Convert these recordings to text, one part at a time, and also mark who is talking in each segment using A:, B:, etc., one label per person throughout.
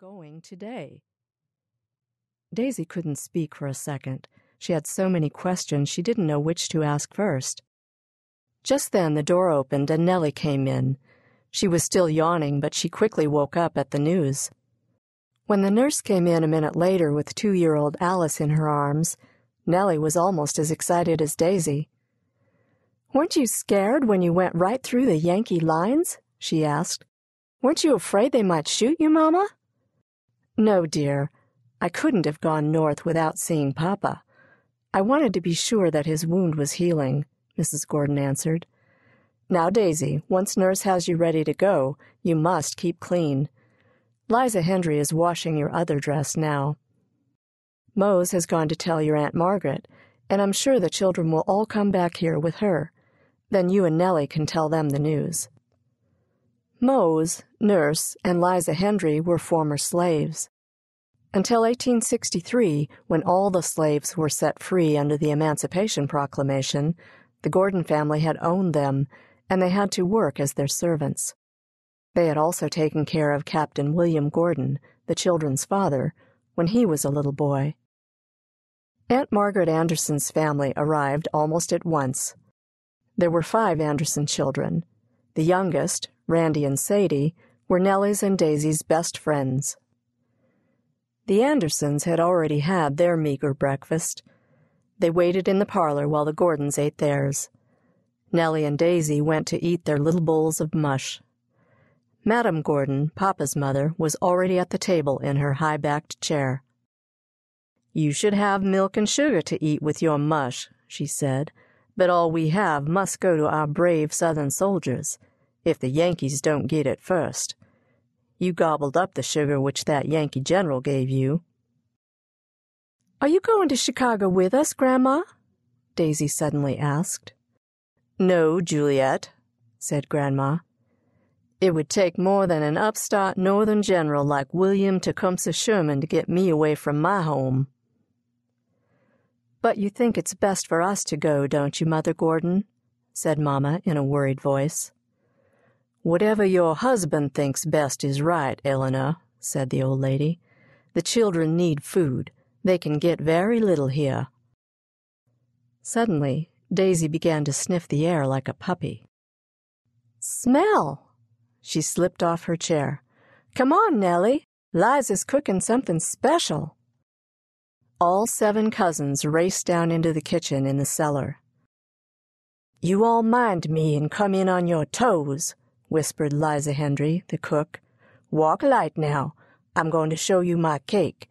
A: going today? Daisy couldn't speak for a second. She had so many questions she didn't know which to ask first. Just then the door opened and Nellie came in. She was still yawning, but she quickly woke up at the news. When the nurse came in a minute later with two year old Alice in her arms, Nellie was almost as excited as Daisy. Weren't you scared when you went right through the Yankee lines? she asked. Weren't you afraid they might shoot you, Mamma? No, dear. I couldn't have gone north without seeing Papa. I wanted to be sure that his wound was healing, Mrs. Gordon answered. Now, Daisy, once Nurse has you ready to go, you must keep clean. Liza Hendry is washing your other dress now. Mose has gone to tell your Aunt Margaret, and I'm sure the children will all come back here with her. Then you and Nellie can tell them the news. Mose, Nurse, and Liza Hendry were former slaves. Until 1863, when all the slaves were set free under the Emancipation Proclamation, the Gordon family had owned them, and they had to work as their servants. They had also taken care of Captain William Gordon, the children's father, when he was a little boy. Aunt Margaret Anderson's family arrived almost at once. There were five Anderson children. The youngest, Randy and Sadie, were Nellie's and Daisy's best friends. The Andersons had already had their meager breakfast. They waited in the parlor while the Gordons ate theirs. Nellie and Daisy went to eat their little bowls of mush. Madame Gordon, Papa's mother, was already at the table in her high backed chair. You should have milk and sugar to eat with your mush, she said, but all we have must go to our brave Southern soldiers if the Yankees don't get it first. You gobbled up the sugar which that Yankee general gave you. Are you going to Chicago with us, Grandma? Daisy suddenly asked. No, Juliette, said Grandma. It would take more than an upstart Northern general like William Tecumseh Sherman to get me away from my home. But you think it's best for us to go, don't you, Mother Gordon? said Mamma in a worried voice. Whatever your husband thinks best is right, Eleanor, said the old lady. The children need food. They can get very little here. Suddenly, Daisy began to sniff the air like a puppy. Smell! She slipped off her chair. Come on, Nellie. Liza's cooking something special. All seven cousins raced down into the kitchen in the cellar. You all mind me and come in on your toes, whispered Liza Hendry, the cook. Walk light now. I'm going to show you my cake.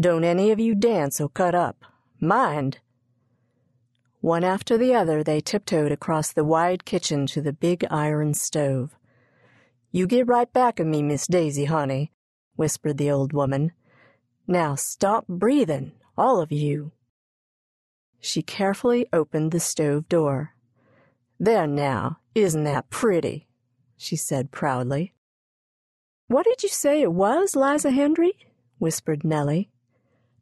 A: Don't any of you dance or cut up. Mind. One after the other, they tiptoed across the wide kitchen to the big iron stove. You get right back of me, Miss Daisy, honey, whispered the old woman. Now stop breathing, all of you. She carefully opened the stove door. There now, isn't that pretty? She said proudly. What did you say it was, Liza Hendry? whispered Nellie.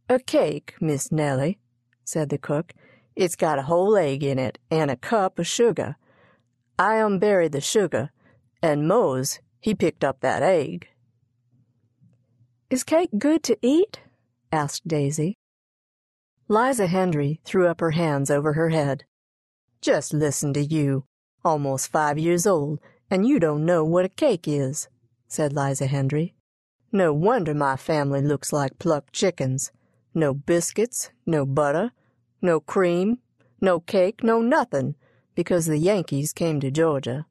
A: A cake, Miss Nellie, said the cook. It's got a whole egg in it and a cup of sugar. I um unburied the sugar, and Mose, he picked up that egg. Is cake good to eat? asked Daisy. Liza Hendry threw up her hands over her head. Just listen to you, almost five years old, and you don't know what a cake is, said Liza Hendry. No wonder my family looks like plucked chickens. No biscuits, no butter, no cream, no cake, no nothing, because the Yankees came to Georgia.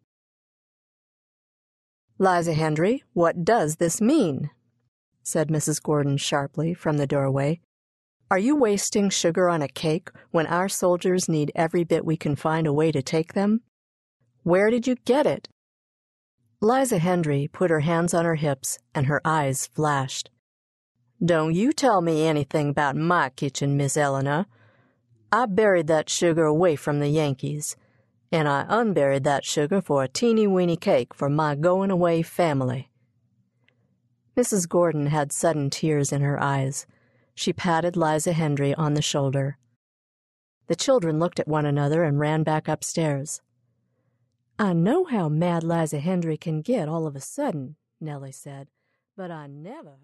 A: Liza Hendry, what does this mean? said Mrs. Gordon sharply from the doorway. Are you wasting sugar on a cake when our soldiers need every bit we can find a way to take them? Where did you get it? Liza Hendry put her hands on her hips and her eyes flashed. Don't you tell me anything about my kitchen, Miss Eleanor. I buried that sugar away from the Yankees, and I unburied that sugar for a teeny weeny cake for my going away family. Mrs. Gordon had sudden tears in her eyes. She patted Liza Hendry on the shoulder. The children looked at one another and ran back upstairs. I know how mad Liza Hendry can get all of a sudden, Nellie said, but I never.